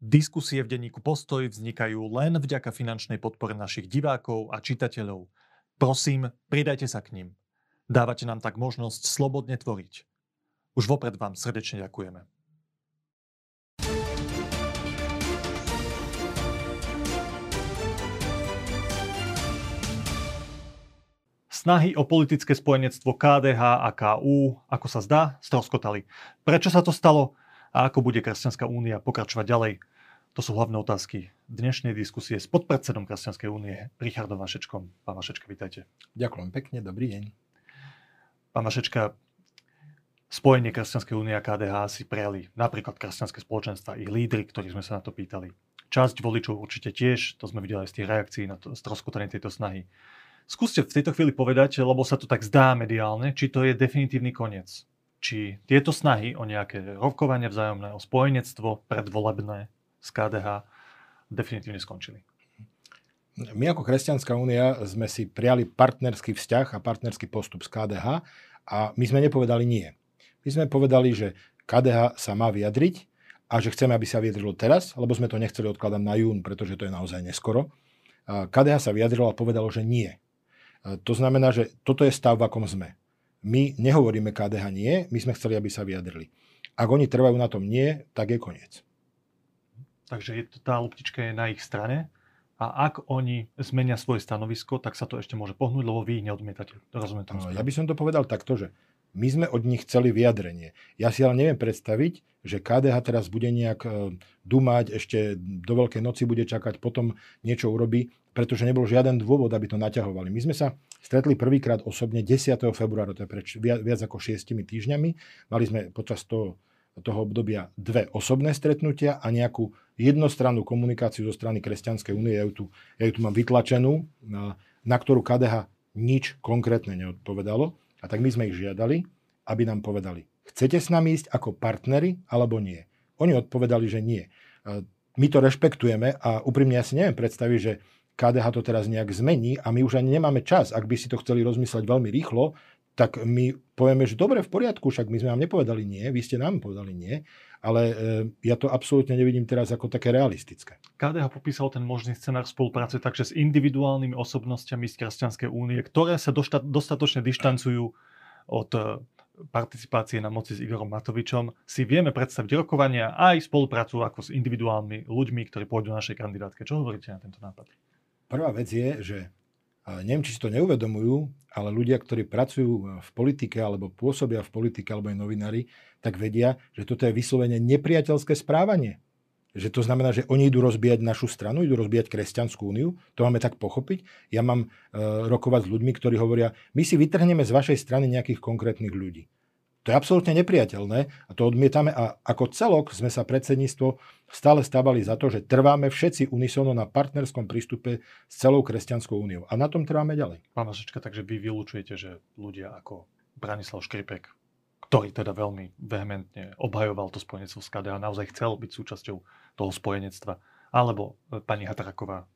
Diskusie v denníku Postoj vznikajú len vďaka finančnej podpore našich divákov a čitateľov. Prosím, pridajte sa k ním. Dávate nám tak možnosť slobodne tvoriť. Už vopred vám srdečne ďakujeme. Snahy o politické spojenectvo KDH a KU, ako sa zdá, stroskotali. Prečo sa to stalo a ako bude Kresťanská únia pokračovať ďalej? To sú hlavné otázky dnešnej diskusie s podpredsedom Kresťanskej únie, Richardom Vašečkom. Pán Vašečka, vítajte. Ďakujem pekne, dobrý deň. Pán Vašečka, spojenie Kresťanskej únie a KDH si prijali napríklad kresťanské spoločenstva, ich lídry, ktorí sme sa na to pýtali. Časť voličov určite tiež, to sme videli z tých reakcií na stroskotanie tejto snahy. Skúste v tejto chvíli povedať, lebo sa to tak zdá mediálne, či to je definitívny koniec. Či tieto snahy o nejaké rokovanie vzájomné, o spojenectvo predvolebné z KDH definitívne skončili. My ako Kresťanská únia sme si prijali partnerský vzťah a partnerský postup z KDH a my sme nepovedali nie. My sme povedali, že KDH sa má vyjadriť a že chceme, aby sa vyjadrilo teraz, lebo sme to nechceli odkladať na jún, pretože to je naozaj neskoro. KDH sa vyjadrilo a povedalo, že nie. To znamená, že toto je stav, v akom sme. My nehovoríme KDH nie, my sme chceli, aby sa vyjadrili. Ak oni trvajú na tom nie, tak je koniec. Takže je to, tá loptička je na ich strane a ak oni zmenia svoje stanovisko, tak sa to ešte môže pohnúť, lebo vy ich neodmietate. Rozumiem tomu. Ja by som to povedal takto, že my sme od nich chceli vyjadrenie. Ja si ale neviem predstaviť, že KDH teraz bude nejak e, dumať, ešte do Veľkej noci bude čakať, potom niečo urobí, pretože nebol žiaden dôvod, aby to naťahovali. My sme sa stretli prvýkrát osobne 10. februára, to je preč viac, ako 6 týždňami. Mali sme počas toho, toho obdobia dve osobné stretnutia a nejakú jednostrannú komunikáciu zo strany Kresťanskej únie. Ja ju ja ju tu mám vytlačenú, na, na ktorú KDH nič konkrétne neodpovedalo. A tak my sme ich žiadali, aby nám povedali, chcete s nami ísť ako partnery alebo nie. Oni odpovedali, že nie. My to rešpektujeme a úprimne ja si neviem predstaviť, že KDH to teraz nejak zmení a my už ani nemáme čas. Ak by si to chceli rozmysleť veľmi rýchlo, tak my povieme, že dobre, v poriadku, však my sme vám nepovedali nie, vy ste nám povedali nie, ale e, ja to absolútne nevidím teraz ako také realistické. KDH popísal ten možný scenár spolupráce takže s individuálnymi osobnostiami z Kresťanskej únie, ktoré sa dostatočne dištancujú od e, participácie na moci s Igorom Matovičom, si vieme predstaviť rokovania aj spoluprácu ako s individuálnymi ľuďmi, ktorí pôjdu na našej kandidátke. Čo hovoríte na tento nápad? Prvá vec je, že neviem, či si to neuvedomujú, ale ľudia, ktorí pracujú v politike alebo pôsobia v politike alebo aj novinári, tak vedia, že toto je vyslovene nepriateľské správanie. Že to znamená, že oni idú rozbíjať našu stranu, idú rozbíjať kresťanskú úniu. To máme tak pochopiť. Ja mám e, rokovať s ľuďmi, ktorí hovoria, my si vytrhneme z vašej strany nejakých konkrétnych ľudí. To je absolútne nepriateľné a to odmietame a ako celok sme sa predsedníctvo stále stávali za to, že trváme všetci unisono na partnerskom prístupe s celou kresťanskou úniou. A na tom trváme ďalej. Pán Vašečka, takže vy vylúčujete, že ľudia ako Branislav Škripek, ktorý teda veľmi vehementne obhajoval to spojenectvo s KDA, naozaj chcel byť súčasťou toho spojenectva, alebo e, pani Hatraková,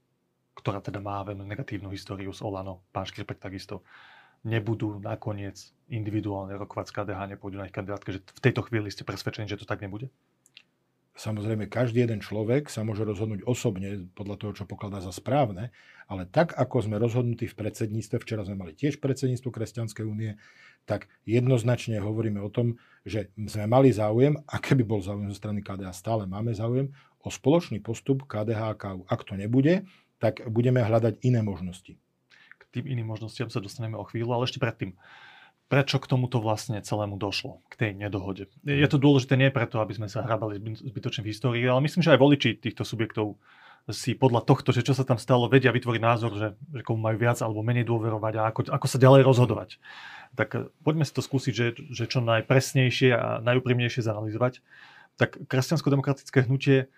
ktorá teda má veľmi negatívnu históriu s Olano, pán Škripek takisto nebudú nakoniec individuálne rokovať s KDH, nepôjdu na ich kandidátke, že v tejto chvíli ste presvedčení, že to tak nebude? Samozrejme, každý jeden človek sa môže rozhodnúť osobne podľa toho, čo pokladá za správne, ale tak, ako sme rozhodnutí v predsedníctve, včera sme mali tiež predsedníctvo Kresťanskej únie, tak jednoznačne hovoríme o tom, že sme mali záujem, a keby bol záujem zo strany KDH, stále máme záujem, o spoločný postup KDH a KU. Ak to nebude, tak budeme hľadať iné možnosti tým iným možnostiam sa dostaneme o chvíľu, ale ešte predtým. Prečo k tomuto vlastne celému došlo, k tej nedohode? Je to dôležité nie preto, aby sme sa hrabali zbytočne v histórii, ale myslím, že aj voliči týchto subjektov si podľa tohto, že čo sa tam stalo, vedia vytvoriť názor, že, že komu majú viac alebo menej dôverovať a ako, ako sa ďalej rozhodovať. Tak eh, poďme si to skúsiť, že, že čo najpresnejšie a najúprimnejšie zanalizovať. Tak kresťansko-demokratické hnutie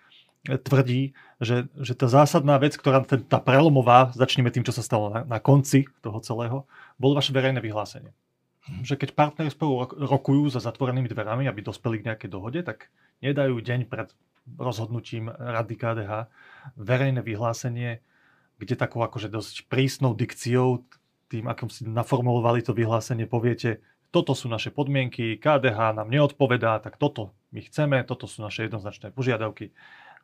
tvrdí, že, že tá zásadná vec, ktorá ten, tá prelomová, začneme tým, čo sa stalo na, na konci toho celého, bolo vaše verejné vyhlásenie. Že keď partneri spolu rokujú za zatvorenými dverami, aby dospeli k nejakej dohode, tak nedajú deň pred rozhodnutím Rady KDH verejné vyhlásenie, kde takou akože dosť prísnou dikciou, tým, akom si naformulovali to vyhlásenie, poviete, toto sú naše podmienky, KDH nám neodpovedá, tak toto my chceme, toto sú naše jednoznačné požiadavky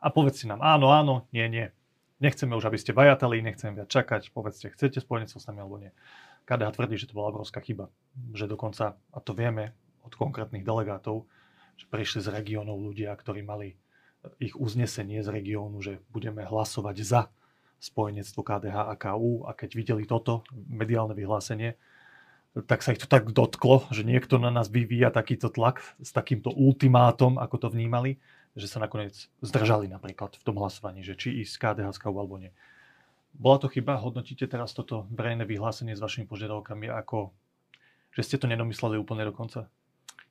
a povedzte nám áno, áno, nie, nie. Nechceme už, aby ste vajateli, nechceme viac čakať, povedzte, chcete spojenectvo s nami alebo nie. KDH tvrdí, že to bola obrovská chyba. Že dokonca, a to vieme od konkrétnych delegátov, že prišli z regiónov ľudia, ktorí mali ich uznesenie z regiónu, že budeme hlasovať za spojenectvo KDH a KU a keď videli toto mediálne vyhlásenie, tak sa ich to tak dotklo, že niekto na nás vyvíja takýto tlak s takýmto ultimátom, ako to vnímali, že sa nakoniec zdržali napríklad v tom hlasovaní, že či ísť KDH alebo nie. Bola to chyba? Hodnotíte teraz toto verejné vyhlásenie s vašimi požiadavkami ako, že ste to nedomysleli úplne do konca?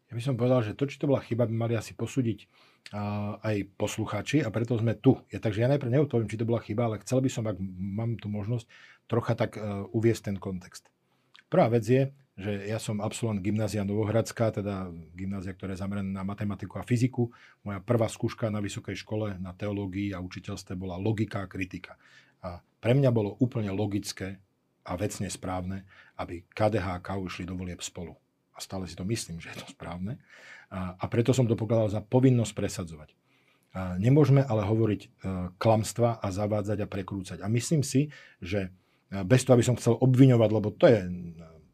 Ja by som povedal, že to, či to bola chyba, by mali asi posúdiť uh, aj poslucháči a preto sme tu. Ja, takže ja najprv neodpoviem, či to bola chyba, ale chcel by som, ak mám tu možnosť, trocha tak uh, uviesť ten kontext. Prvá vec je, že ja som absolvent gymnázia Novohradská, teda gymnázia, ktoré je zamerané na matematiku a fyziku. Moja prvá skúška na vysokej škole na teológii a učiteľstve bola logika a kritika. A pre mňa bolo úplne logické a vecne správne, aby KDH a KU išli do volieb spolu. A stále si to myslím, že je to správne. A, a preto som to pokladal za povinnosť presadzovať. A nemôžeme ale hovoriť e, klamstva a zavádzať a prekrúcať. A myslím si, že bez toho, aby som chcel obviňovať, lebo to je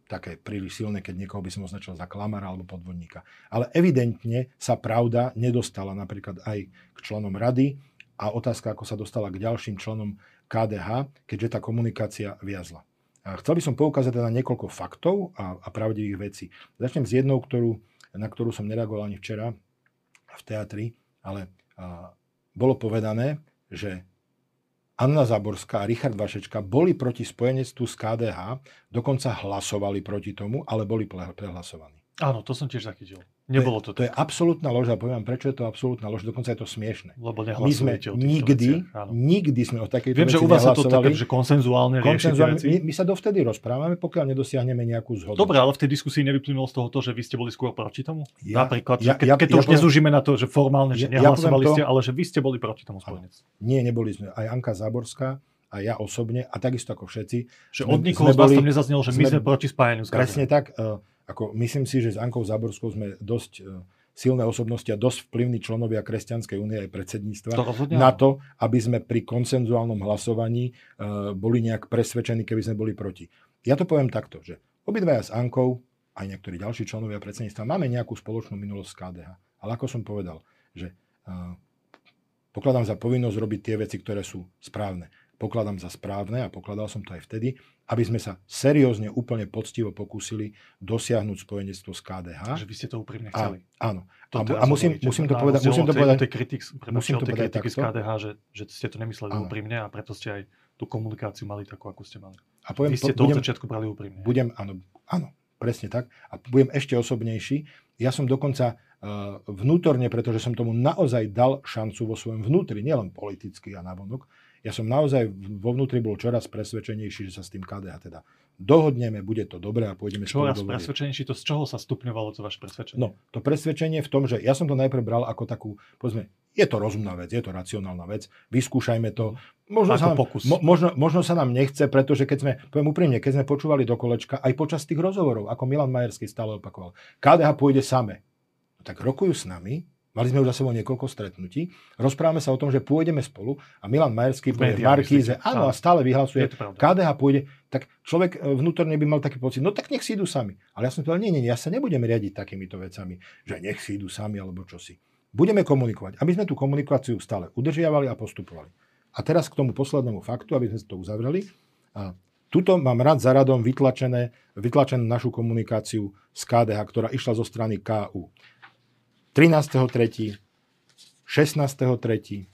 také príliš silné, keď niekoho by som označil za klamara alebo podvodníka. Ale evidentne sa pravda nedostala napríklad aj k členom rady a otázka, ako sa dostala k ďalším členom KDH, keďže tá komunikácia viazla. A chcel by som poukázať na niekoľko faktov a, a pravdivých vecí. Začnem s jednou, ktorú, na ktorú som nereagoval ani včera v teatri, ale a, bolo povedané, že Anna Zaborská a Richard Vašečka boli proti spojenectvu z KDH, dokonca hlasovali proti tomu, ale boli prehlasovaní. Áno, to som tiež zachytil. Nebolo to, to, to je absolútna lož a poviem vám, prečo je to absolútna lož, dokonca je to smiešne. Lebo My sme nikdy, nikdy sme o takejto Viem, že u vás sa to také, že konsenzuálne, konsenzuálne my, my, sa dovtedy rozprávame, pokiaľ nedosiahneme nejakú zhodu. Dobre, ale v tej diskusii nevyplynulo z toho to, že vy ste boli skôr proti tomu? Ja, Napríklad, ja, keď, ja, keď to ja už poviem, nezúžime na to, že formálne, že ja, nehlasovali ja ste, ale že vy ste boli proti tomu spojenectvu. Nie, neboli sme. Aj Anka Záborská, a ja osobne, a takisto ako všetci. Že od nikoho z vás tam nezaznelo, že my sme proti spájaniu Presne tak. Uh, ako myslím si, že s Ankou Záborskou sme dosť uh, silné osobnosti a dosť vplyvní členovia Kresťanskej únie aj predsedníctva to na to, aby sme pri konsenzuálnom hlasovaní uh, boli nejak presvedčení, keby sme boli proti. Ja to poviem takto, že obidvaja s Ankou, aj niektorí ďalší členovia predsedníctva, máme nejakú spoločnú minulosť z KDH. Ale ako som povedal, že uh, pokladám za povinnosť robiť tie veci, ktoré sú správne pokladám za správne a pokladal som to aj vtedy, aby sme sa seriózne, úplne poctivo pokúsili dosiahnuť spojenectvo s KDH. Že by ste to úprimne chceli. A, áno. To a, a musím, musím to povedať, musím to povedať, kritik, musím to povedať takto. z KDH, že, že ste to nemysleli áno. úprimne a preto ste aj tú komunikáciu mali takú, ako ste mali. A poviem, Vy ste to budem, od začiatku brali úprimne. Budem, áno, áno, presne tak. A budem ešte osobnejší. Ja som dokonca uh, vnútorne, pretože som tomu naozaj dal šancu vo svojom vnútri, nielen politicky a navonok, ja som naozaj vo vnútri bol čoraz presvedčenejší, že sa s tým KDH teda dohodneme, bude to dobré a pôjdeme Čoraz presvedčenejší, to z čoho sa stupňovalo to vaše presvedčenie? No, to presvedčenie v tom, že ja som to najprv bral ako takú, povedzme, je to rozumná vec, je to racionálna vec, vyskúšajme to. Možno, sa nám, pokus. Mo, možno, možno sa nám nechce, pretože keď sme, poviem úprimne, keď sme počúvali do kolečka, aj počas tých rozhovorov, ako Milan Majerský stále opakoval, KDH pôjde same. No, tak rokujú s nami, Mali sme už za sebou niekoľko stretnutí. Rozprávame sa o tom, že pôjdeme spolu a Milan Majerský v Markíze. Áno, a stále vyhlasuje. KDH pôjde. Tak človek e, vnútorne by mal taký pocit, no tak nech si idú sami. Ale ja som povedal, nie, nie, ja sa nebudem riadiť takýmito vecami, že nech si idú sami alebo čo si. Budeme komunikovať. Aby sme tú komunikáciu stále udržiavali a postupovali. A teraz k tomu poslednému faktu, aby sme to uzavreli. A tuto mám rád za radom vytlačené, vytlačenú našu komunikáciu z KDH, ktorá išla zo strany KU. 13.3., 16.3.,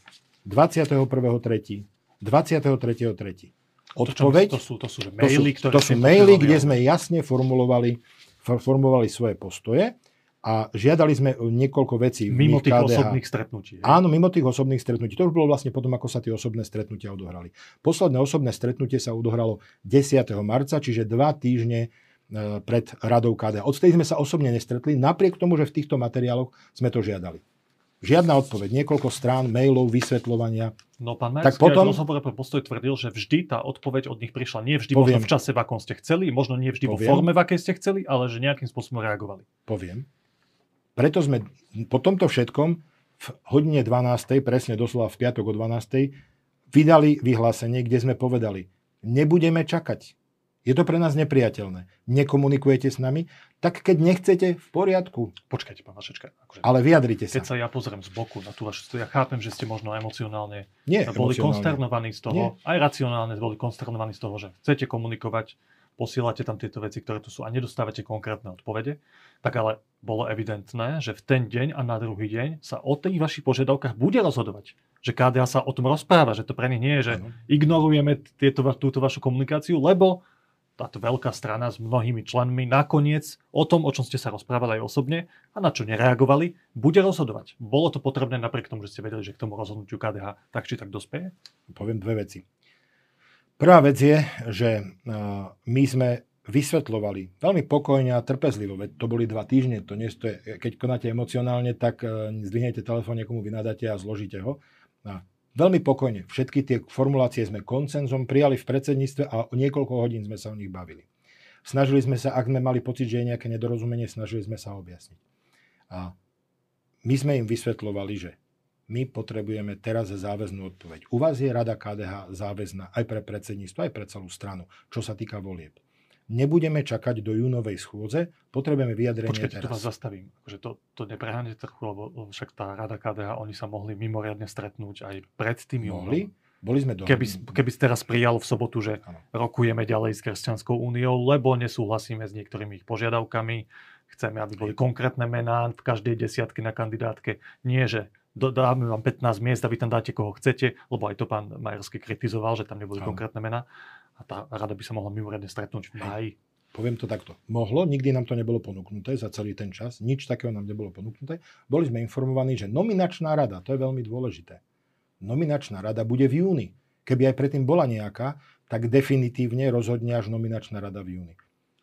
21.3., 23.3. Odpoveď, to, sú, to sú maily, to sú, to sú maily kde sme jasne formulovali, formulovali svoje postoje a žiadali sme niekoľko vecí. Mimo tých KDH. osobných stretnutí. Je? Áno, mimo tých osobných stretnutí. To už bolo vlastne potom, ako sa tie osobné stretnutia odohrali. Posledné osobné stretnutie sa odohralo 10. marca, čiže dva týždne pred radou KD. Odtedy sme sa osobne nestretli, napriek tomu, že v týchto materiáloch sme to žiadali. Žiadna odpoveď, niekoľko strán, mailov, vysvetľovania. No pán Majerský tak potom, aj pre postoj tvrdil, že vždy tá odpoveď od nich prišla. Nie vždy poviem, možno v čase, v akom ste chceli, možno nie vždy poviem, vo forme, v akej ste chceli, ale že nejakým spôsobom reagovali. Poviem. Preto sme po tomto všetkom v hodine 12. presne doslova v piatok o 12. vydali vyhlásenie, kde sme povedali, nebudeme čakať. Je to pre nás nepriateľné. Nekomunikujete s nami, tak keď nechcete, v poriadku. Počkajte, pán Vašečka. Akože, ale vyjadrite sa. Keď sa ja pozriem z boku na tú vašu ja chápem, že ste možno emocionálne Nie, boli emocionálne. konsternovaní z toho, Nie. aj racionálne boli konsternovaní z toho, že chcete komunikovať, posielate tam tieto veci, ktoré tu sú a nedostávate konkrétne odpovede, tak ale bolo evidentné, že v ten deň a na druhý deň sa o tých vašich požiadavkách bude rozhodovať. Že KDA sa o tom rozpráva, že to pre nich nie je, že ignorujeme tieto, túto vašu komunikáciu, lebo táto veľká strana s mnohými členmi nakoniec o tom, o čom ste sa rozprávali aj osobne a na čo nereagovali, bude rozhodovať. Bolo to potrebné napriek tomu, že ste vedeli, že k tomu rozhodnutiu KDH tak či tak dospeje? Poviem dve veci. Prvá vec je, že my sme vysvetľovali veľmi pokojne a trpezlivo, veď to boli dva týždne, to nie je, keď konáte emocionálne, tak e, zdvihnete telefón, niekomu vynadate a zložíte ho. A veľmi pokojne, všetky tie formulácie sme koncenzom prijali v predsedníctve a niekoľko hodín sme sa o nich bavili. Snažili sme sa, ak sme mali pocit, že je nejaké nedorozumenie, snažili sme sa objasniť. A my sme im vysvetľovali, že my potrebujeme teraz záväznú odpoveď. U vás je Rada KDH záväzná aj pre predsedníctvo, aj pre celú stranu, čo sa týka volieb. Nebudeme čakať do júnovej schôdze, potrebujeme vyjadrenie Počkajte, teraz. to vás zastavím. Akože to, to nepreháňate trochu, lebo však tá Rada KDH, oni sa mohli mimoriadne stretnúť aj pred tým júnom. Mohli? Boli sme do... Keby, keby ste teraz prijal v sobotu, že ano. rokujeme ďalej s Kresťanskou úniou, lebo nesúhlasíme s niektorými ich požiadavkami, chceme, aby boli konkrétne mená v každej desiatke na kandidátke. Nie, že dáme vám 15 miest a vy tam dáte koho chcete, lebo aj to pán Majersky kritizoval, že tam neboli ano. konkrétne mená a tá rada by sa mohla mimoriadne stretnúť v máji. Poviem to takto. Mohlo, nikdy nám to nebolo ponúknuté za celý ten čas, nič takého nám nebolo ponúknuté. Boli sme informovaní, že nominačná rada, to je veľmi dôležité, nominačná rada bude v júni. Keby aj predtým bola nejaká, tak definitívne rozhodne až nominačná rada v júni.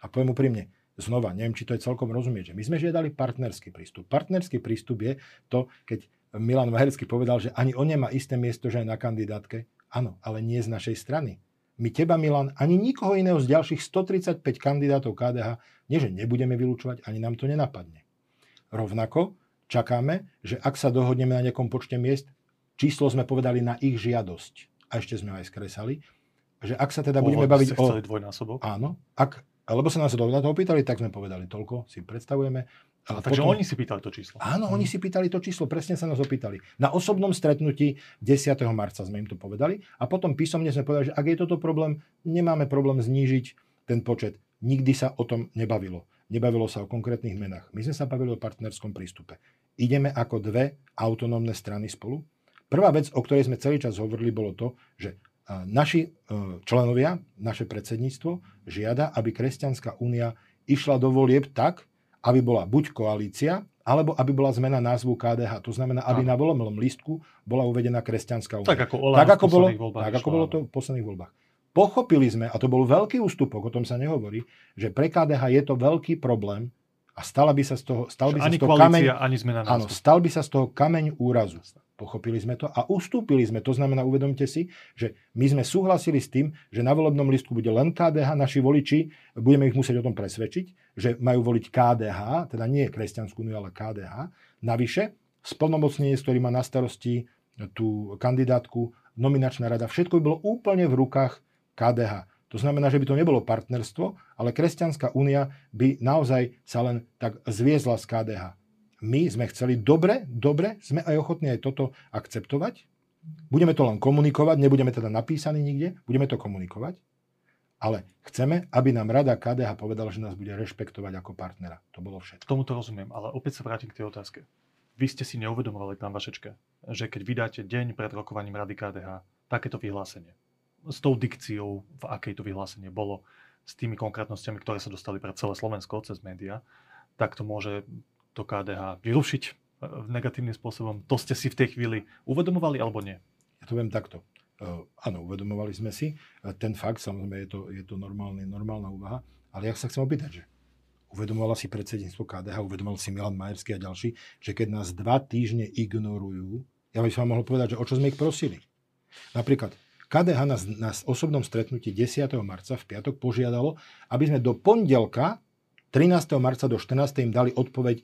A poviem úprimne, znova, neviem, či to je celkom rozumieť, že my sme žiadali partnerský prístup. Partnerský prístup je to, keď Milan Mahersky povedal, že ani on nemá isté miesto, že aj na kandidátke. Áno, ale nie z našej strany. My teba, Milan, ani nikoho iného z ďalších 135 kandidátov KDH, nie že nebudeme vylúčovať, ani nám to nenapadne. Rovnako čakáme, že ak sa dohodneme na nejakom počte miest, číslo sme povedali na ich žiadosť. A ešte sme aj skresali, že ak sa teda budeme baviť o... dvojnásobok? Áno. Ak, alebo sa nás to opýtali, tak sme povedali toľko, si predstavujeme. Ale takže potom... oni si pýtali to číslo. Áno, hmm. oni si pýtali to číslo, presne sa nás opýtali. Na osobnom stretnutí 10. marca sme im to povedali a potom písomne sme povedali, že ak je toto problém, nemáme problém znížiť ten počet. Nikdy sa o tom nebavilo. Nebavilo sa o konkrétnych menách. My sme sa bavili o partnerskom prístupe. Ideme ako dve autonómne strany spolu. Prvá vec, o ktorej sme celý čas hovorili, bolo to, že naši e, členovia, naše predsedníctvo žiada, aby Kresťanská únia išla do volieb tak, aby bola buď koalícia, alebo aby bola zmena názvu KDH. To znamená, aby Aha. na volebnom lístku bola uvedená kresťanská únia. Tak ako, tak, ako bolo, voľbách tak ako bolo to v posledných voľbách. Pochopili sme, a to bol veľký ústupok, o tom sa nehovorí, že pre KDH je to veľký problém a stala by sa z toho, stal by sa z toho kameň, áno, stal by sa z toho kameň úrazu. Pochopili sme to a ustúpili sme. To znamená, uvedomte si, že my sme súhlasili s tým, že na volebnom listku bude len KDH, naši voliči, budeme ich musieť o tom presvedčiť, že majú voliť KDH, teda nie Kresťanskú úniu, ale KDH. Navyše, splnomocnenie, ktorý má na starosti tú kandidátku, nominačná rada, všetko by bolo úplne v rukách KDH. To znamená, že by to nebolo partnerstvo, ale Kresťanská únia by naozaj sa len tak zviezla z KDH my sme chceli dobre, dobre, sme aj ochotní aj toto akceptovať. Budeme to len komunikovať, nebudeme teda napísaní nikde, budeme to komunikovať, ale chceme, aby nám rada KDH povedala, že nás bude rešpektovať ako partnera. To bolo všetko. Tomu to rozumiem, ale opäť sa vrátim k tej otázke. Vy ste si neuvedomovali, pán Vašečka, že keď vydáte deň pred rokovaním rady KDH takéto vyhlásenie, s tou dikciou, v akej to vyhlásenie bolo, s tými konkrétnosťami, ktoré sa dostali pre celé Slovensko cez médiá, tak to môže to KDH vyrušiť e, negatívnym spôsobom. To ste si v tej chvíli uvedomovali alebo nie? Ja to viem takto. Uh, áno, uvedomovali sme si uh, ten fakt, samozrejme je to, je to normálny, normálna úvaha, ale ja sa chcem opýtať, že uvedomovala si predsedníctvo KDH, uvedomoval si Milan Majerský a ďalší, že keď nás dva týždne ignorujú, ja by som vám mohol povedať, že o čo sme ich prosili. Napríklad, KDH nás na osobnom stretnutí 10. marca v piatok požiadalo, aby sme do pondelka 13. marca do 14. im dali odpoveď e,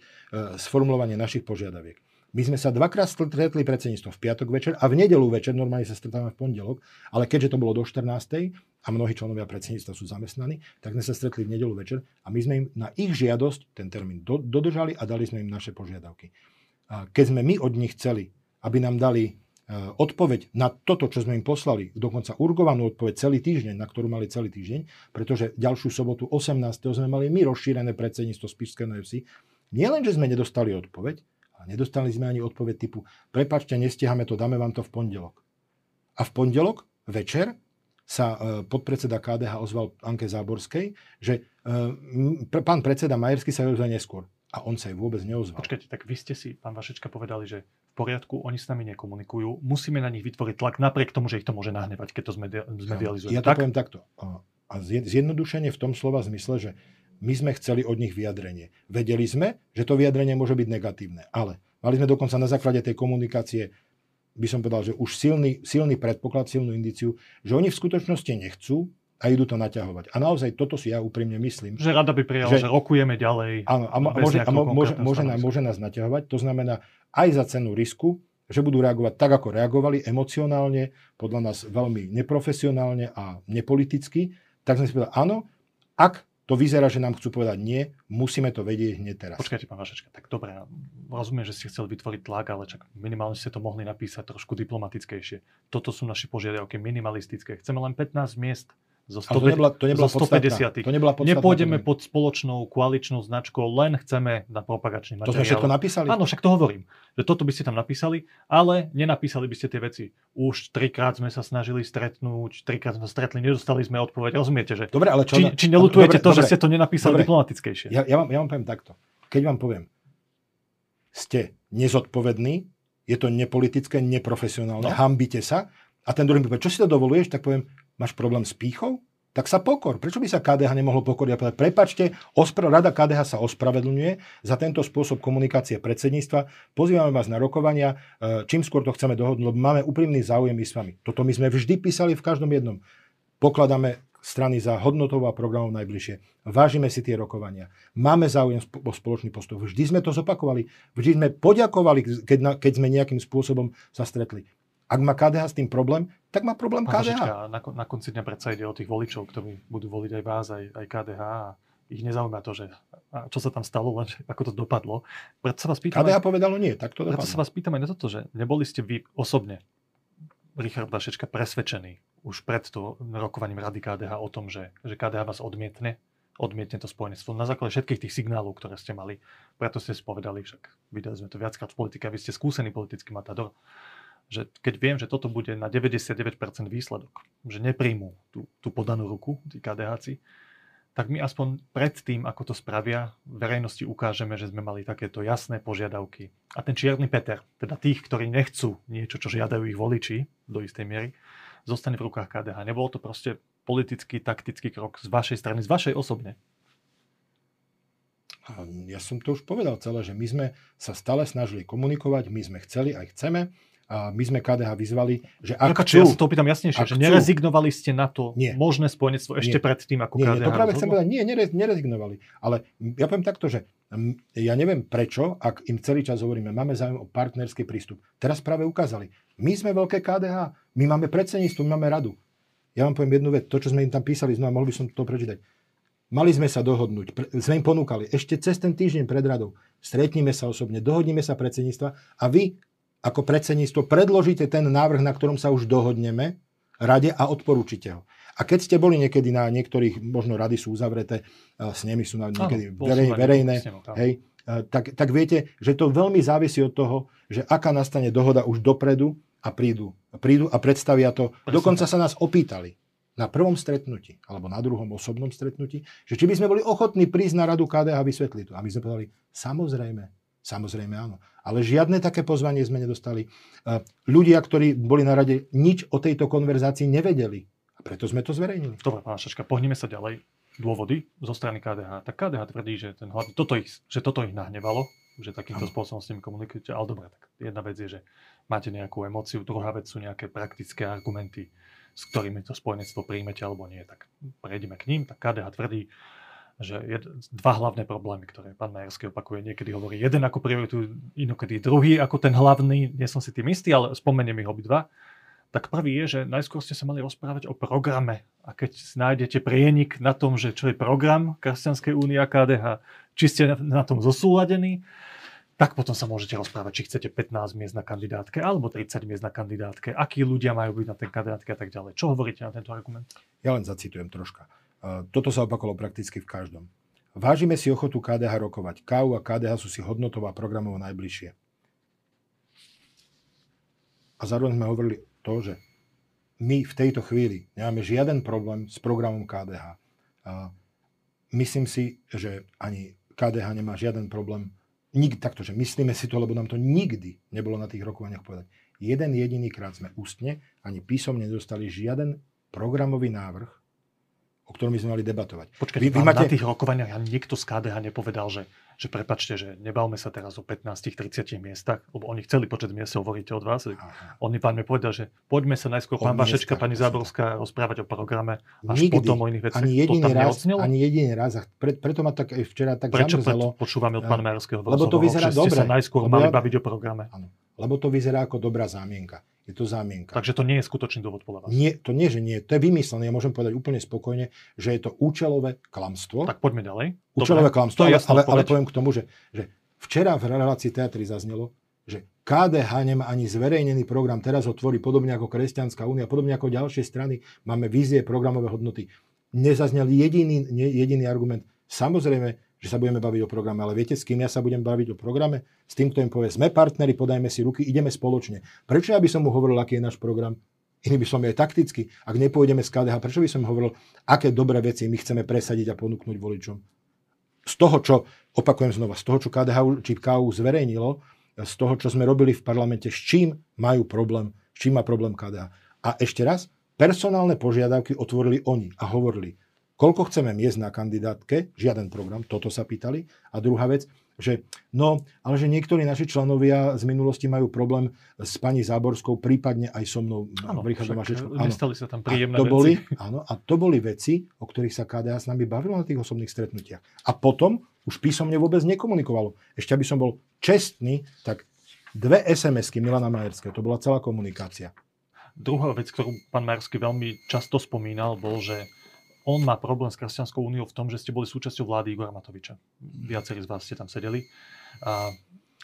sformulovanie našich požiadaviek. My sme sa dvakrát stretli predsedníctvom v piatok večer a v nedelu večer, normálne sa stretávame v pondelok, ale keďže to bolo do 14. a mnohí členovia predsedníctva sú zamestnaní, tak sme sa stretli v nedelu večer a my sme im na ich žiadosť ten termín do, dodržali a dali sme im naše požiadavky. A keď sme my od nich chceli, aby nám dali odpoveď na toto, čo sme im poslali, dokonca urgovanú odpoveď celý týždeň, na ktorú mali celý týždeň, pretože ďalšiu sobotu 18. sme mali my rozšírené predsedníctvo Spišského FC. Nie len, že sme nedostali odpoveď, a nedostali sme ani odpoveď typu, prepačte, nestihame to, dáme vám to v pondelok. A v pondelok večer sa e, podpredseda KDH ozval Anke Záborskej, že e, pán predseda Majersky sa ozval neskôr. A on sa jej vôbec neozval. Počkajte, tak vy ste si, pán Vašečka, povedali, že poriadku, oni s nami nekomunikujú, musíme na nich vytvoriť tlak napriek tomu, že ich to môže nahnevať, keď to zmedializujeme. Ja to tak? poviem takto. A zjednodušenie v tom slova zmysle, že my sme chceli od nich vyjadrenie. Vedeli sme, že to vyjadrenie môže byť negatívne, ale mali sme dokonca na základe tej komunikácie, by som povedal, že už silný, silný predpoklad, silnú indiciu, že oni v skutočnosti nechcú a idú to naťahovať. A naozaj toto si ja úprimne myslím. Že rada by prijala, že, že rokujeme ďalej. Áno, a, môže, a môže, môže, nás, môže nás naťahovať. To znamená aj za cenu risku, že budú reagovať tak, ako reagovali, emocionálne, podľa nás veľmi neprofesionálne a nepoliticky, tak sme si povedali, áno, ak to vyzerá, že nám chcú povedať nie, musíme to vedieť hneď teraz. Počkajte, pán Vašečka, tak dobre, rozumiem, že ste chceli vytvoriť tlak, ale čak minimálne ste to mohli napísať trošku diplomatickejšie. Toto sú naše požiadavky minimalistické. Chceme len 15 miest zo 100, to nebola, to nebola zo 150. To nebola Nepôjdeme pod spoločnou koaličnou značkou, len chceme na propagačný materiál. To sme všetko napísali? Áno, však to hovorím. Že toto by ste tam napísali, ale nenapísali by ste tie veci. Už trikrát sme sa snažili stretnúť, trikrát sme sa stretli, nedostali sme odpoveď. Rozumiete, že? Dobre, ale čo? Či, či nelutujete dobre, to, dobre, že ste to nenapísali dobre. diplomatickejšie? Ja, ja, vám, ja vám poviem takto. Keď vám poviem, ste nezodpovední, je to nepolitické, neprofesionálne, no. hambite sa, a ten druhý mi povie, čo si to dovoluješ, tak poviem, máš problém s pýchou? Tak sa pokor. Prečo by sa KDH nemohlo pokoriť a povedať, prepačte, ospra- Rada KDH sa ospravedlňuje za tento spôsob komunikácie predsedníctva. Pozývame vás na rokovania, e, čím skôr to chceme dohodnúť, lebo máme úprimný záujem s vami. Toto my sme vždy písali v každom jednom. Pokladáme strany za hodnotovú a programov najbližšie. Vážime si tie rokovania. Máme záujem o spoločný postup. Vždy sme to zopakovali. Vždy sme poďakovali, keď, na, keď sme nejakým spôsobom sa stretli. Ak má KDH s tým problém, tak má problém KDH. Pašička, na, na konci dňa predsa ide o tých voličov, ktorí budú voliť aj vás, aj, aj KDH a ich nezaujíma to, že a čo sa tam stalo, len ako to dopadlo. Preto sa vás pýtam, KDH aj, povedalo nie, tak to dopadlo. Preto sa vás pýtam aj na toto, že neboli ste vy osobne, Richard Vašečka, presvedčený už pred to rokovaním Rady KDH o tom, že, že KDH vás odmietne, odmietne to spojenectvo na základe všetkých tých signálov, ktoré ste mali. Preto ste spovedali, však videli sme to viackrát v politike, vy ste skúsený politický matador že keď viem, že toto bude na 99% výsledok, že nepríjmú tú, tú podanú ruku, tí KDHci, tak my aspoň pred tým, ako to spravia, verejnosti ukážeme, že sme mali takéto jasné požiadavky. A ten čierny Peter, teda tých, ktorí nechcú niečo, čo žiadajú ich voliči do istej miery, zostane v rukách KDH. Nebolo to proste politický, taktický krok z vašej strany, z vašej osobne. Ja som to už povedal celé, že my sme sa stále snažili komunikovať, my sme chceli aj chceme a my sme KDH vyzvali, že ak Prepač, chcú... Ja sa to opýtam jasnejšie, že chcú, nerezignovali ste na to nie. možné spojenectvo ešte nie. pred tým, ako nie, KDH to práve chcem povedať, nie, nerezignovali. Ale ja poviem takto, že ja neviem prečo, ak im celý čas hovoríme, máme záujem o partnerský prístup. Teraz práve ukázali, my sme veľké KDH, my máme predsedníctvo, my máme radu. Ja vám poviem jednu vec, to, čo sme im tam písali, znova mohol by som to prečítať. Mali sme sa dohodnúť, sme im ponúkali ešte cez ten týždeň pred radou. Stretnime sa osobne, dohodnime sa predsedníctva a vy ako predsedníctvo predložíte ten návrh, na ktorom sa už dohodneme rade a odporúčite ho. A keď ste boli niekedy na niektorých, možno rady sú uzavreté, s nimi sú niekedy Áno, verej, verejné, hej, tak, tak viete, že to veľmi závisí od toho, že aká nastane dohoda už dopredu a prídu. Prídu a predstavia to. Presne. Dokonca sa nás opýtali na prvom stretnutí, alebo na druhom osobnom stretnutí, že či by sme boli ochotní prísť na radu KDH a vysvetliť to. A my sme povedali, samozrejme, samozrejme áno. Ale žiadne také pozvanie sme nedostali. Ľudia, ktorí boli na rade, nič o tejto konverzácii nevedeli. A preto sme to zverejnili. Dobre, pán Šaška, pohneme sa ďalej. Dôvody zo strany KDH. Tak KDH tvrdí, že, ten hlavný, toto ich, že toto ich nahnevalo, že takýmto spôsobom s nimi komunikujete. Ale dobre, tak jedna vec je, že máte nejakú emóciu, druhá vec sú nejaké praktické argumenty, s ktorými to spojenectvo príjmete alebo nie. Tak prejdeme k ním. Tak KDH tvrdí, že je dva hlavné problémy, ktoré pán Majerský opakuje. Niekedy hovorí jeden ako prioritu, inokedy druhý ako ten hlavný. Nie som si tým istý, ale spomeniem ich obidva. Tak prvý je, že najskôr ste sa mali rozprávať o programe. A keď nájdete prienik na tom, že čo je program Kresťanskej únie a KDH, či ste na tom zosúladení, tak potom sa môžete rozprávať, či chcete 15 miest na kandidátke alebo 30 miest na kandidátke, akí ľudia majú byť na tej kandidátke a tak ďalej. Čo hovoríte na tento argument? Ja len zacitujem troška. Toto sa opakovalo prakticky v každom. Vážime si ochotu KDH rokovať. KU a KDH sú si hodnotovo a programovo najbližšie. A zároveň sme hovorili to, že my v tejto chvíli nemáme žiaden problém s programom KDH. A myslím si, že ani KDH nemá žiaden problém Nik, takto, že myslíme si to, lebo nám to nikdy nebolo na tých rokovaniach povedať. Jeden jediný krát sme ústne ani písomne nedostali žiaden programový návrh, o ktorom by sme mali debatovať. Počkajte, vy, vy máte... na tých rokovaniach ani nikto z KDH nepovedal, že že prepačte, že nebavme sa teraz o 15-30 miestach, lebo oni chceli počet miest, hovoríte od vás. Aha. Oni pán mi povedal, že poďme sa najskôr pán Vašečka, pani Záborská rozprávať o programe, až Nikdy, potom o iných veciach. Ani jediný, raz, ani jediný raz. Pre, preto ma tak včera tak Prečo zamrzelo. počúvame od pána Majerského Lebo to vyzerá že dobre. ste sa najskôr mali baviť o programe. Áno. Lebo to vyzerá ako dobrá zámienka. Je to zámienka. Takže to nie je skutočný dôvod podľa vás? Nie, to nie, že nie. To je vymyslené. Ja môžem povedať úplne spokojne, že je to účelové klamstvo. Tak poďme ďalej. Účelové Dobre, klamstvo, ale, ale, ale poviem k tomu, že, že včera v relácii teatri zaznelo, že KDH nemá ani zverejnený program, teraz ho tvorí podobne ako Kresťanská únia, podobne ako ďalšie strany, máme vízie, programové hodnoty. Nezaznel jediný, jediný argument. Samozrejme, že sa budeme baviť o programe. Ale viete, s kým ja sa budem baviť o programe? S tým, kto im povie, sme partneri, podajme si ruky, ideme spoločne. Prečo ja by som mu hovoril, aký je náš program? Iný by som aj takticky. Ak nepôjdeme z KDH, prečo by som hovoril, aké dobré veci my chceme presadiť a ponúknuť voličom? Z toho, čo, opakujem znova, z toho, čo KDH či KU zverejnilo, z toho, čo sme robili v parlamente, s čím majú problém, s čím má problém KDH. A ešte raz, personálne požiadavky otvorili oni a hovorili, Koľko chceme miest na kandidátke? Žiaden program, toto sa pýtali. A druhá vec, že no, ale že niektorí naši členovia z minulosti majú problém s pani Záborskou, prípadne aj so mnou, áno, Richardom Vašečkom. Nestali sa tam príjemné a to veci. Boli, áno, a to boli veci, o ktorých sa KDA s nami bavilo na tých osobných stretnutiach. A potom už písomne vôbec nekomunikovalo. Ešte aby som bol čestný, tak dve SMS-ky Milana Majerského, to bola celá komunikácia. Druhá vec, ktorú pán Majerský veľmi často spomínal, bol, že on má problém s Kresťanskou úniou v tom, že ste boli súčasťou vlády Igora Matoviča. Viacerí z vás ste tam sedeli. A,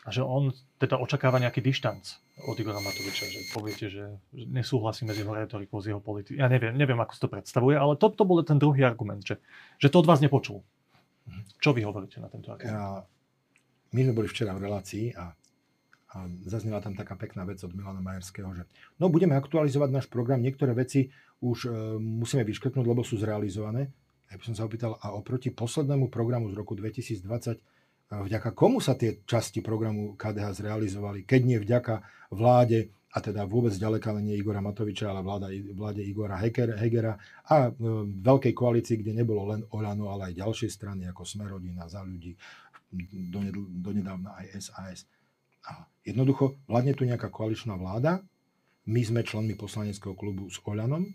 a že on teda očakáva nejaký dištanc od Igora Matoviča, že poviete, že, nesúhlasíme s jeho retorikou, s jeho politikou. Ja neviem, neviem, ako si to predstavuje, ale to, to bol ten druhý argument, že, že to od vás nepočul. Čo vy hovoríte na tento argument? Ja, my sme boli včera v relácii a a zaznela tam taká pekná vec od Milana Majerského, že no budeme aktualizovať náš program, niektoré veci už e, musíme vyškrtnúť, lebo sú zrealizované. Ja by som sa opýtal, a oproti poslednému programu z roku 2020, e, vďaka komu sa tie časti programu KDH zrealizovali, keď nie vďaka vláde, a teda vôbec ďaleka nie Igora Matoviča, ale vláda, vláde Igora Heger, Hegera a e, veľkej koalícii, kde nebolo len Olano, ale aj ďalšie strany ako Smerodina, Za ľudí, donedávna aj SAS. A jednoducho vládne tu nejaká koaličná vláda, my sme členmi poslaneckého klubu s Oľanom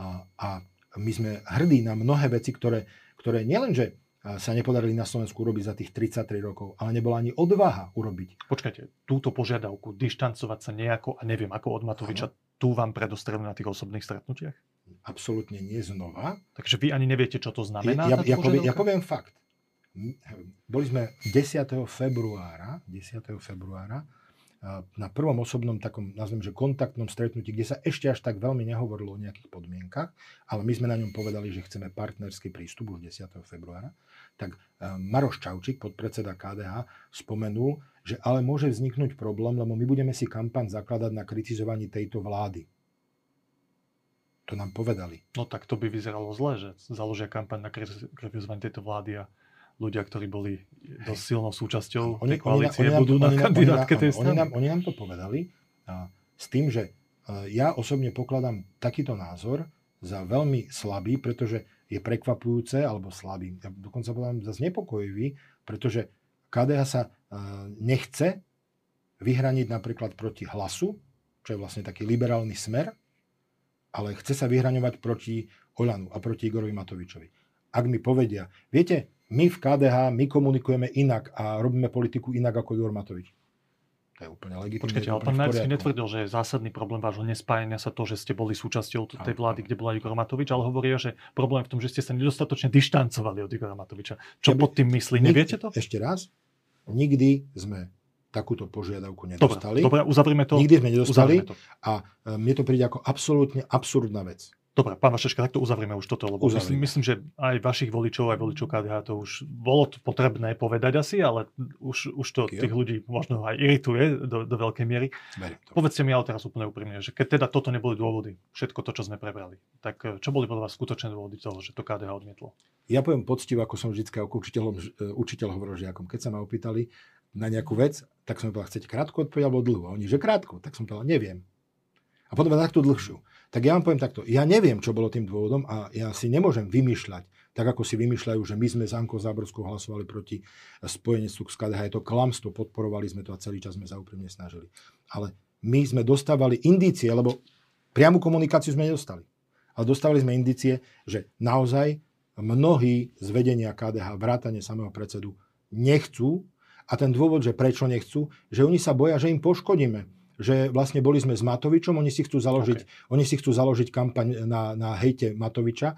a, a my sme hrdí na mnohé veci, ktoré, ktoré nielenže sa nepodarili na Slovensku urobiť za tých 33 rokov, ale nebola ani odvaha urobiť. Počkajte, túto požiadavku, dištancovať sa nejako, a neviem, ako od Matoviča, ano. tu vám predostreli na tých osobných stretnutiach? Absolútne nie znova. Takže vy ani neviete, čo to znamená? Ja, ja, poviem, ja poviem fakt boli sme 10. februára, 10. februára na prvom osobnom takom, nazvem, že kontaktnom stretnutí, kde sa ešte až tak veľmi nehovorilo o nejakých podmienkach, ale my sme na ňom povedali, že chceme partnerský prístup už 10. februára, tak Maroš Čaučík, podpredseda KDH, spomenul, že ale môže vzniknúť problém, lebo my budeme si kampaň zakladať na kritizovaní tejto vlády. To nám povedali. No tak to by vyzeralo zle, že založia kampaň na kritizovanie tejto vlády a ľudia, ktorí boli dosť silnou súčasťou oni, tej koalície, oni, oni budú na kandidátke tej strany. Oni nám, oni nám to povedali a s tým, že e, ja osobne pokladám takýto názor za veľmi slabý, pretože je prekvapujúce, alebo slabý, ja dokonca povedám za znepokojivý, pretože KDH sa e, nechce vyhraniť napríklad proti hlasu, čo je vlastne taký liberálny smer, ale chce sa vyhraňovať proti Olanu a proti Igorovi Matovičovi. Ak mi povedia, viete, my v KDH, my komunikujeme inak a robíme politiku inak ako Igor Matovič. To je úplne legitimné. Počkajte, ale pán Majerský netvrdil, že je zásadný problém vášho nespájania sa to, že ste boli súčasťou tej vlády, kde bola Igor Matovič, ale hovorí, že problém je v tom, že ste sa nedostatočne dištancovali od Igora Matoviča. Čo ja by, pod tým myslí? Neviete to? Ešte raz. Nikdy sme takúto požiadavku nedostali. Dobre, dobre uzavrime to. Nikdy sme nedostali to. a e, mne to príde ako absolútne absurdná vec. Dobre, pán Vašečka, tak to uzavrieme už toto, lebo myslím, myslím, že aj vašich voličov, aj voličov KDH to už bolo to potrebné povedať asi, ale už, už to Kio? tých ľudí možno aj irituje do, do veľkej miery. Povedzte mi ale teraz úplne úprimne, že keď teda toto neboli dôvody, všetko to, čo sme prebrali, tak eh, čo boli podľa vás skutočné dôvody toho, že to KDH odmietlo? Ja poviem poctivo, ako som vždy ako učiteľom, eh, učiteľ hovoril žiakom. Keď sa ma opýtali na nejakú vec, tak som povedal, chcete krátku odpoveď alebo dlhú? A oni, že krátku. Tak som povedal, neviem. A potom takú dlhšiu tak ja vám poviem takto. Ja neviem, čo bolo tým dôvodom a ja si nemôžem vymýšľať, tak ako si vymýšľajú, že my sme s Ankou Záborskou hlasovali proti spojenectvu s KDH. Je to klamstvo, podporovali sme to a celý čas sme sa úprimne snažili. Ale my sme dostávali indície, lebo priamu komunikáciu sme nedostali. Ale dostávali sme indície, že naozaj mnohí z vedenia KDH, vrátane samého predsedu, nechcú. A ten dôvod, že prečo nechcú, že oni sa boja, že im poškodíme že vlastne boli sme s Matovičom, oni si chcú založiť, okay. oni si chcú založiť kampaň na, na hejte Matoviča.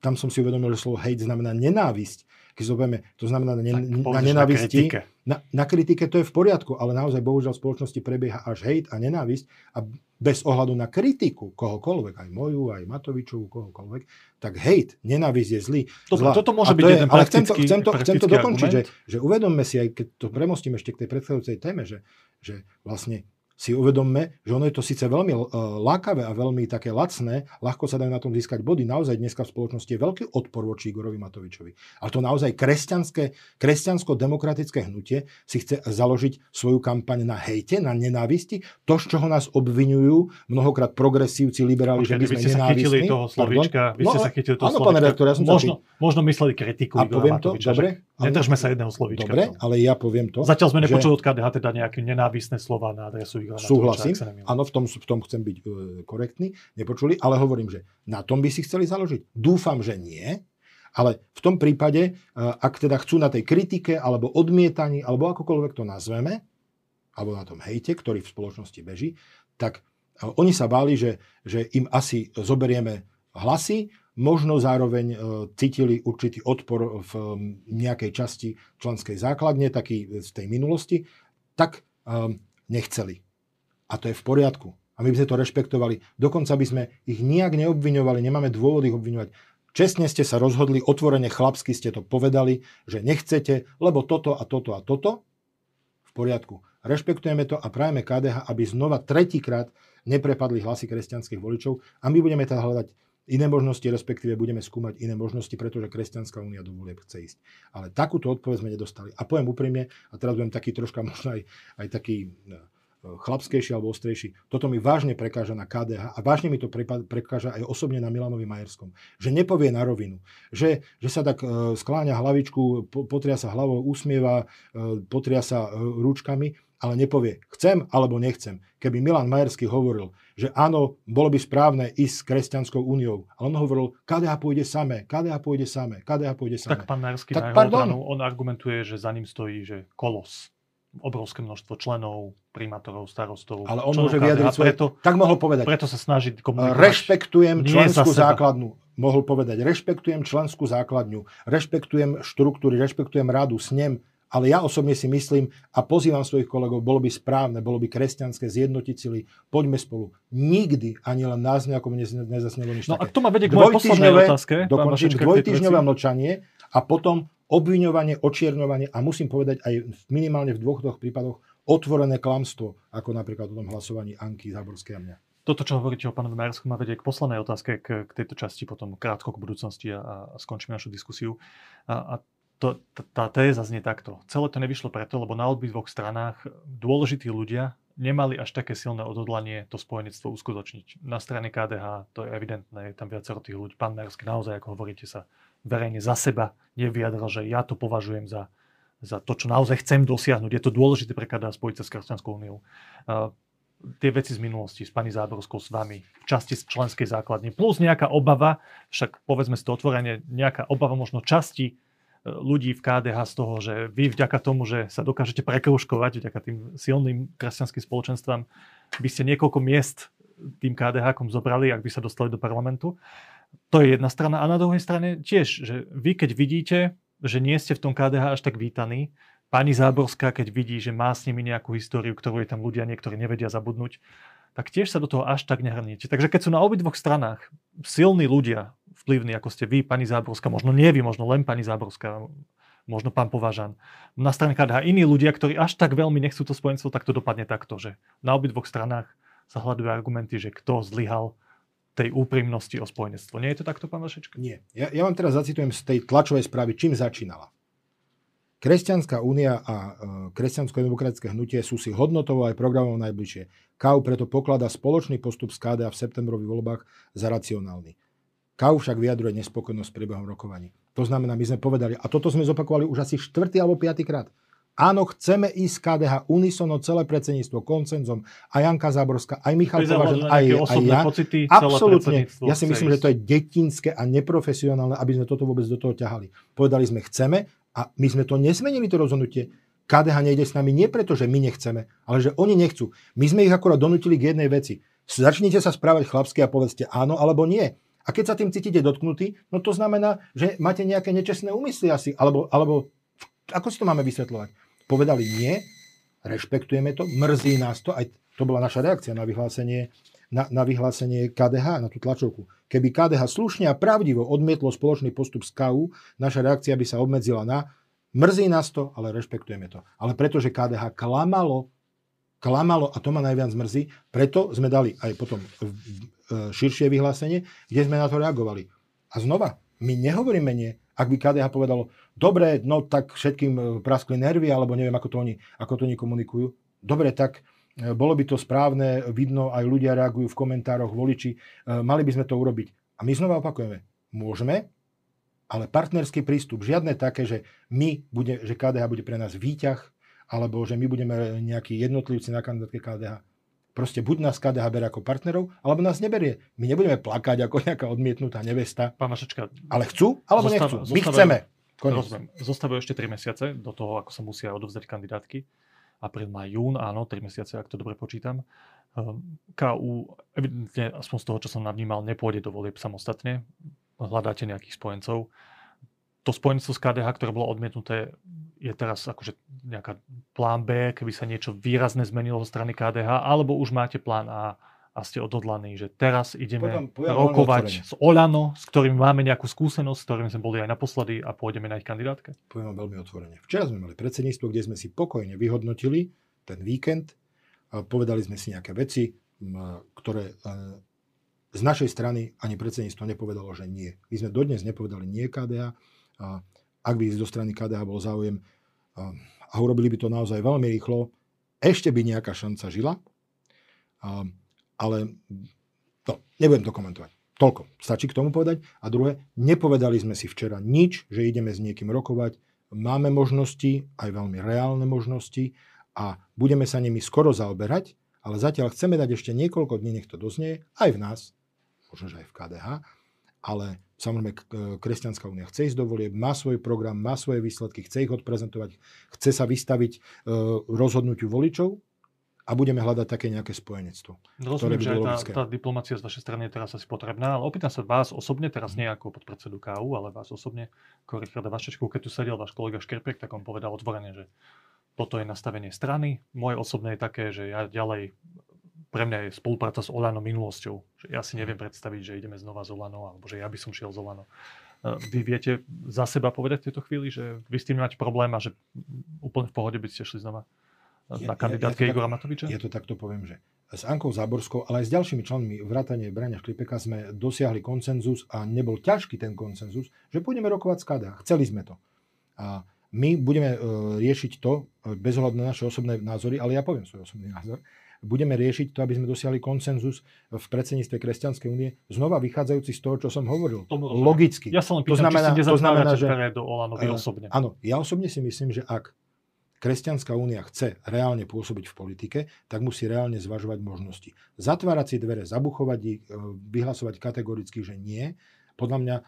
Tam som si uvedomil, že slovo hejt znamená nenávisť. Keď zoberme, to znamená na, ne, na nenávisti. Na kritike. Na, na kritike to je v poriadku, ale naozaj bohužiaľ v spoločnosti prebieha až hejt a nenávisť a bez ohľadu na kritiku kohokoľvek, aj moju, aj Matovičovú, kohokoľvek, tak hejt, nenávisť je zlý. Dobre, zlá. toto môže byť je, jeden Ale chcem to, chcem to, chcem to dokončiť, že, že uvedomme si, aj keď to premostím ešte k tej predchádzajúcej téme, že, že vlastne si uvedomme, že ono je to síce veľmi uh, lákavé a veľmi také lacné, ľahko sa dajú na tom získať body. Naozaj dneska v spoločnosti je veľký odpor voči Igorovi Matovičovi. Ale to naozaj kresťanské, kresťansko-demokratické hnutie si chce založiť svoju kampaň na hejte, na nenávisti. To, z čoho nás obvinujú mnohokrát progresívci, liberáli, že my sme nenávistní. toho slovíčka, vy ste no, sa chytili toho áno, slovíčka. Redaktor, ja som možno, sa možno mysleli kritiku a poviem to, dobre, Nedržme sa jedného slovíčka. Dobre, ale ja poviem to. Zatiaľ sme nepočuli od KDH teda nejaké nenávistné slova na adresu Súhlasím, áno, v tom, v tom chcem byť uh, korektný, nepočuli, ale hovorím, že na tom by si chceli založiť. Dúfam, že nie, ale v tom prípade, uh, ak teda chcú na tej kritike, alebo odmietaní, alebo akokoľvek to nazveme, alebo na tom hejte, ktorý v spoločnosti beží, tak uh, oni sa báli, že, že im asi zoberieme hlasy, možno zároveň cítili určitý odpor v nejakej časti členskej základne, taký z tej minulosti, tak nechceli. A to je v poriadku. A my by sme to rešpektovali. Dokonca by sme ich nijak neobviňovali, nemáme dôvod ich obviňovať. Čestne ste sa rozhodli, otvorene chlapsky ste to povedali, že nechcete, lebo toto a toto a toto. V poriadku. Rešpektujeme to a prajeme KDH, aby znova tretíkrát neprepadli hlasy kresťanských voličov a my budeme teda hľadať iné možnosti, respektíve budeme skúmať iné možnosti, pretože Kresťanská únia do volieb chce ísť. Ale takúto odpoveď sme nedostali. A poviem úprimne, a teraz budem taký troška možno aj, aj taký chlapskejší alebo ostrejší. Toto mi vážne prekáža na KDH a vážne mi to prekáža aj osobne na Milanovi Majerskom. Že nepovie na rovinu. Že, že sa tak e, skláňa hlavičku, potria sa hlavou, usmieva, e, potria sa e, rúčkami, ale nepovie chcem alebo nechcem. Keby Milan Majerský hovoril, že áno, bolo by správne ísť s Kresťanskou úniou, ale on hovoril, KDH pôjde samé, KDH pôjde samé, KDH pôjde samé. Tak pán Majerský tak, na jeho on argumentuje, že za ním stojí, že kolos obrovské množstvo členov, primátorov, starostov. Ale on môže vyjadriť svoje... Preto, tak mohol povedať. Preto sa snaží komunikovať. Rešpektujem členskú základnú. Mohol povedať, rešpektujem členskú základňu, rešpektujem štruktúry, rešpektujem radu, snem, ale ja osobne si myslím a pozývam svojich kolegov, bolo by správne, bolo by kresťanské zjednotiť sily, poďme spolu. Nikdy ani len nás nejakom nezasnelo nič No také. a to ma vedie k mojej poslednej otázke. Dokončiť dvojtyžňové mlčanie a potom obviňovanie, očierňovanie a musím povedať aj minimálne v dvoch toho prípadoch otvorené klamstvo, ako napríklad o tom hlasovaní Anky Záborskej a mňa. Toto, čo hovoríte o pánovi Majerskom, ma vedie k poslednej otázke, k, k tejto časti, potom krátko k budúcnosti a, a skončíme našu diskusiu. A, a to, tá téza znie takto. Celé to nevyšlo preto, lebo na dvoch stranách dôležití ľudia nemali až také silné odhodlanie to spojenectvo uskutočniť. Na strane KDH to je evidentné, je tam viacero tých ľudí. Pán Majersky naozaj, ako hovoríte, sa verejne za seba nevyjadril, že ja to považujem za, za to, čo naozaj chcem dosiahnuť. Je to dôležité pre KDH spojiť sa s Kresťanskou úniou. tie veci z minulosti, s pani Záborskou, s vami, v časti z členskej základne, plus nejaká obava, však povedzme si to otvorene, nejaká obava možno časti ľudí v KDH z toho, že vy vďaka tomu, že sa dokážete prekruškovať, vďaka tým silným kresťanským spoločenstvám, by ste niekoľko miest tým KDH zobrali, ak by sa dostali do parlamentu. To je jedna strana. A na druhej strane tiež, že vy keď vidíte, že nie ste v tom KDH až tak vítaní, pani Záborská, keď vidí, že má s nimi nejakú históriu, ktorú je tam ľudia niektorí nevedia zabudnúť, tak tiež sa do toho až tak nehrniete. Takže keď sú na obidvoch stranách silní ľudia, vplyvní, ako ste vy, pani Záborská, možno nie vy, možno len pani Záborská, možno pán Považan, na strane KDH iní ľudia, ktorí až tak veľmi nechcú to spojenstvo, tak to dopadne takto, že na obidvoch stranách sa hľadujú argumenty, že kto zlyhal tej úprimnosti o spojenectvo. Nie je to takto, pán Vašečka? Nie. Ja, ja vám teraz zacitujem z tej tlačovej správy, čím začínala. Kresťanská únia a e, kresťansko-demokratické hnutie sú si hodnotovo aj programovo najbližšie. KAU preto pokladá spoločný postup z KDA v septembrových voľbách za racionálny. KAU však vyjadruje nespokojnosť s priebehom rokovaní. To znamená, my sme povedali, a toto sme zopakovali už asi štvrtý alebo piatý krát. Áno, chceme ísť KDH unisono celé predsedníctvo koncenzom. Aj Janka Záborská, aj Michal Kovažan, aj, aj ja. Pocity, Absolútne. Ja si myslím, že to je detinské a neprofesionálne, aby sme toto vôbec do toho ťahali. Povedali sme, chceme, a my sme to nesmenili, to rozhodnutie. KDH nejde s nami nie preto, že my nechceme, ale že oni nechcú. My sme ich akorát donútili k jednej veci. Začnite sa správať chlapsky a povedzte áno alebo nie. A keď sa tým cítite dotknutí, no to znamená, že máte nejaké nečestné úmysly asi. Alebo, alebo ako si to máme vysvetľovať? Povedali nie, rešpektujeme to, mrzí nás to, aj to bola naša reakcia na vyhlásenie, na, na vyhlásenie KDH, na tú tlačovku. Keby KDH slušne a pravdivo odmietlo spoločný postup z KU, naša reakcia by sa obmedzila na mrzí nás to, ale rešpektujeme to. Ale pretože KDH klamalo, klamalo a to ma najviac mrzí, preto sme dali aj potom širšie vyhlásenie, kde sme na to reagovali. A znova, my nehovoríme nie. Ak by KDH povedalo, dobre, no tak všetkým e, praskli nervy, alebo neviem, ako to oni, ako to oni komunikujú. Dobre, tak E, bolo by to správne, vidno, aj ľudia reagujú v komentároch, voliči, e, mali by sme to urobiť. A my znova opakujeme, môžeme, ale partnerský prístup, žiadne také, že my bude, že KDH bude pre nás výťah, alebo že my budeme nejakí jednotlivci na kandidátke KDH. Proste buď nás KDH berie ako partnerov, alebo nás neberie. My nebudeme plakať ako nejaká odmietnutá nevesta. Pán Mašečka, ale chcú, alebo zostáva, nechcú. My chceme. Rozumiem. Zostávajú ešte 3 mesiace do toho, ako sa musia odovzdať kandidátky apríl, maj, jún, áno, 3 mesiace, ak to dobre počítam. Ehm, KU, evidentne, aspoň z toho, čo som navnímal, nepôjde do volieb samostatne. Hľadáte nejakých spojencov. To spojenstvo z KDH, ktoré bolo odmietnuté, je teraz akože nejaká plán B, keby sa niečo výrazne zmenilo zo strany KDH, alebo už máte plán A, a ste odhodlaní, že teraz ideme poviem, poviem rokovať s Olano, s ktorým máme nejakú skúsenosť, s ktorým sme boli aj naposledy a pôjdeme na ich kandidátke? Poviem veľmi otvorene. Včera sme mali predsedníctvo, kde sme si pokojne vyhodnotili ten víkend, a povedali sme si nejaké veci, ktoré e, z našej strany ani predsedníctvo nepovedalo, že nie. My sme dodnes nepovedali nie KDH. Ak by zo strany KDH bol záujem a urobili by to naozaj veľmi rýchlo, ešte by nejaká šanca žila. Ale no, nebudem to komentovať. Toľko. Stačí k tomu povedať. A druhé, nepovedali sme si včera nič, že ideme s niekým rokovať. Máme možnosti, aj veľmi reálne možnosti a budeme sa nimi skoro zaoberať, ale zatiaľ chceme dať ešte niekoľko dní, nech to doznie, aj v nás, možno, že aj v KDH, ale samozrejme Kresťanská únia chce ísť do volieb, má svoj program, má svoje výsledky, chce ich odprezentovať, chce sa vystaviť e, rozhodnutiu voličov a budeme hľadať také nejaké spojenectvo. Rozumiem, že aj tá, tá diplomácia z vašej strany je teraz asi potrebná, ale opýtam sa vás osobne, teraz nie ako podpredsedu KU, ale vás osobne, ako Richarda Vašečku, keď tu sedel váš kolega Škerpek, tak on povedal otvorene, že toto je nastavenie strany. Moje osobné je také, že ja ďalej pre mňa je spolupráca s Olano minulosťou. Že ja si neviem predstaviť, že ideme znova z Olano, alebo že ja by som šiel z Olano. E, vy viete za seba povedať v tejto chvíli, že vy s tým máte problém a že úplne v pohode by ste šli znova? na kandidátke ja, ja Igora Matoviča? Ja to takto poviem, že s Ankou Záborskou, ale aj s ďalšími členmi vrátane Brania Šklipeka sme dosiahli koncenzus a nebol ťažký ten koncenzus, že pôjdeme rokovať s KDH. Chceli sme to. A my budeme e, riešiť to, e, bez ohľadu na naše osobné názory, ale ja poviem svoj osobný názor, budeme riešiť to, aby sme dosiahli konsenzus v predsedníctve Kresťanskej únie, znova vychádzajúci z toho, čo som hovoril. Logicky. Ja sa len pýtam, to znamená, či si to znamená, že... do Olanovi uh, osobne. Áno, ja osobne si myslím, že ak Kresťanská únia chce reálne pôsobiť v politike, tak musí reálne zvažovať možnosti. Zatvárať si dvere, zabuchovať ich, e, vyhlasovať kategoricky, že nie, podľa mňa e,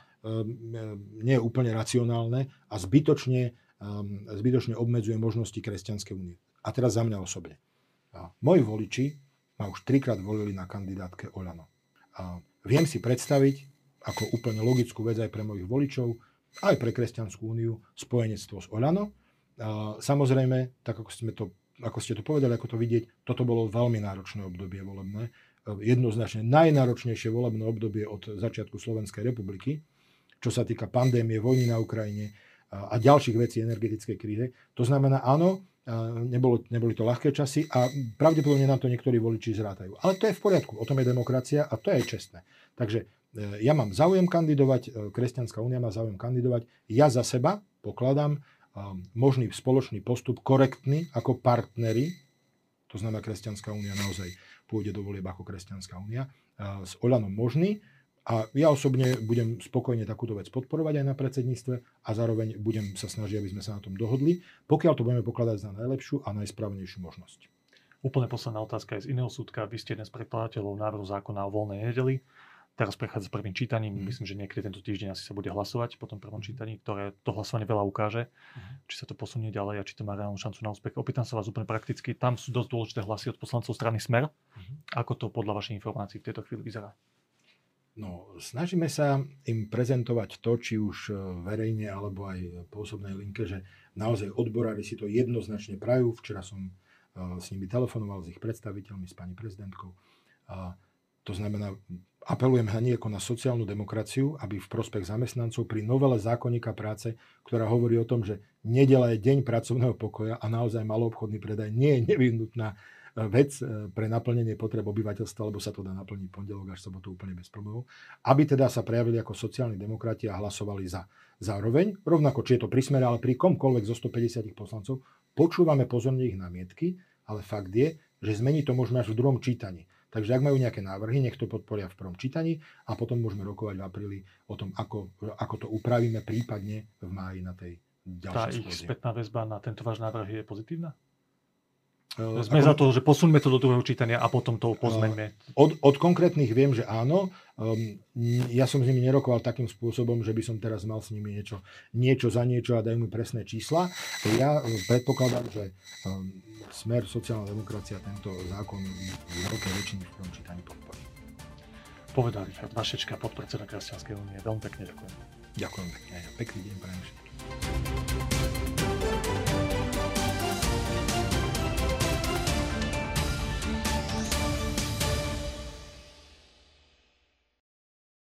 nie je úplne racionálne a zbytočne, zbytočne obmedzuje možnosti Kresťanskej únie. A teraz za mňa osobne. Moji voliči ma už trikrát volili na kandidátke Olano. A viem si predstaviť, ako úplne logickú vec aj pre mojich voličov, aj pre Kresťanskú úniu, spojenectvo s Olano, a samozrejme, tak ako, sme to, ako ste to povedali, ako to vidieť, toto bolo veľmi náročné obdobie volebné. Jednoznačne najnáročnejšie volebné obdobie od začiatku Slovenskej republiky, čo sa týka pandémie, vojny na Ukrajine a ďalších vecí energetickej kríze. To znamená, áno, nebolo, neboli to ľahké časy a pravdepodobne nám to niektorí voliči zrátajú. Ale to je v poriadku, o tom je demokracia a to je čestné. Takže e, ja mám záujem kandidovať, e, Kresťanská únia má záujem kandidovať, ja za seba pokladám možný spoločný postup korektný ako partnery, to znamená Kresťanská únia naozaj pôjde do volieb ako Kresťanská únia, s Olanom možný. A ja osobne budem spokojne takúto vec podporovať aj na predsedníctve a zároveň budem sa snažiť, aby sme sa na tom dohodli, pokiaľ to budeme pokladať za najlepšiu a najsprávnejšiu možnosť. Úplne posledná otázka je z iného súdka. Vy ste dnes predkladateľov návrhu zákona o voľnej nedeli. Teraz prechádza s prvým čítaním. Mm. Myslím, že niekedy tento týždeň asi sa bude hlasovať po tom prvom mhm. čítaní, ktoré to hlasovanie veľa ukáže, mm. či sa to posunie ďalej a či to má reálnu šancu na úspech. Opýtam sa vás úplne prakticky. Tam sú dosť dôležité hlasy od poslancov strany Smer. Mm. Ako to podľa vašich informácií v tejto chvíli vyzerá? No, snažíme sa im prezentovať to, či už e, verejne alebo aj po osobnej linke, že naozaj odborári si to jednoznačne prajú. Včera som e, s nimi telefonoval, s ich predstaviteľmi, s pani prezidentkou. A to znamená, apelujem hlavne ako na sociálnu demokraciu, aby v prospech zamestnancov pri novele zákonníka práce, ktorá hovorí o tom, že nedela je deň pracovného pokoja a naozaj maloobchodný predaj nie je nevyhnutná vec e, pre naplnenie potreb obyvateľstva, lebo sa to dá naplniť pondelok až sobotu úplne bez problémov, aby teda sa prejavili ako sociálni demokrati a hlasovali za. Zároveň, rovnako či je to pri smere, ale pri komkoľvek zo 150 poslancov, počúvame pozorne ich námietky, ale fakt je, že zmeniť to môžeme až v druhom čítaní. Takže ak majú nejaké návrhy, nech to podporia v prvom čítaní a potom môžeme rokovať v apríli o tom, ako, ako to upravíme prípadne v máji na tej ďalšej Tá ich spätná väzba na tento váš návrh je pozitívna? Uh, Sme ako... za to, že posunme to do druhého čítania a potom to pozmeňme. Uh, od, od konkrétnych viem, že áno. Um, ja som s nimi nerokoval takým spôsobom, že by som teraz mal s nimi niečo, niečo za niečo a dajú mi presné čísla. Ja predpokladám, že Smer, sociálna demokracia tento zákon v veľkej väčšiny v prvom čítaní podporí. Povedal Richard Vašečka, podpredseda Kresťanskej únie. Veľmi pekne ďakujem. Ďakujem pekne. Pekný deň pre všetkých.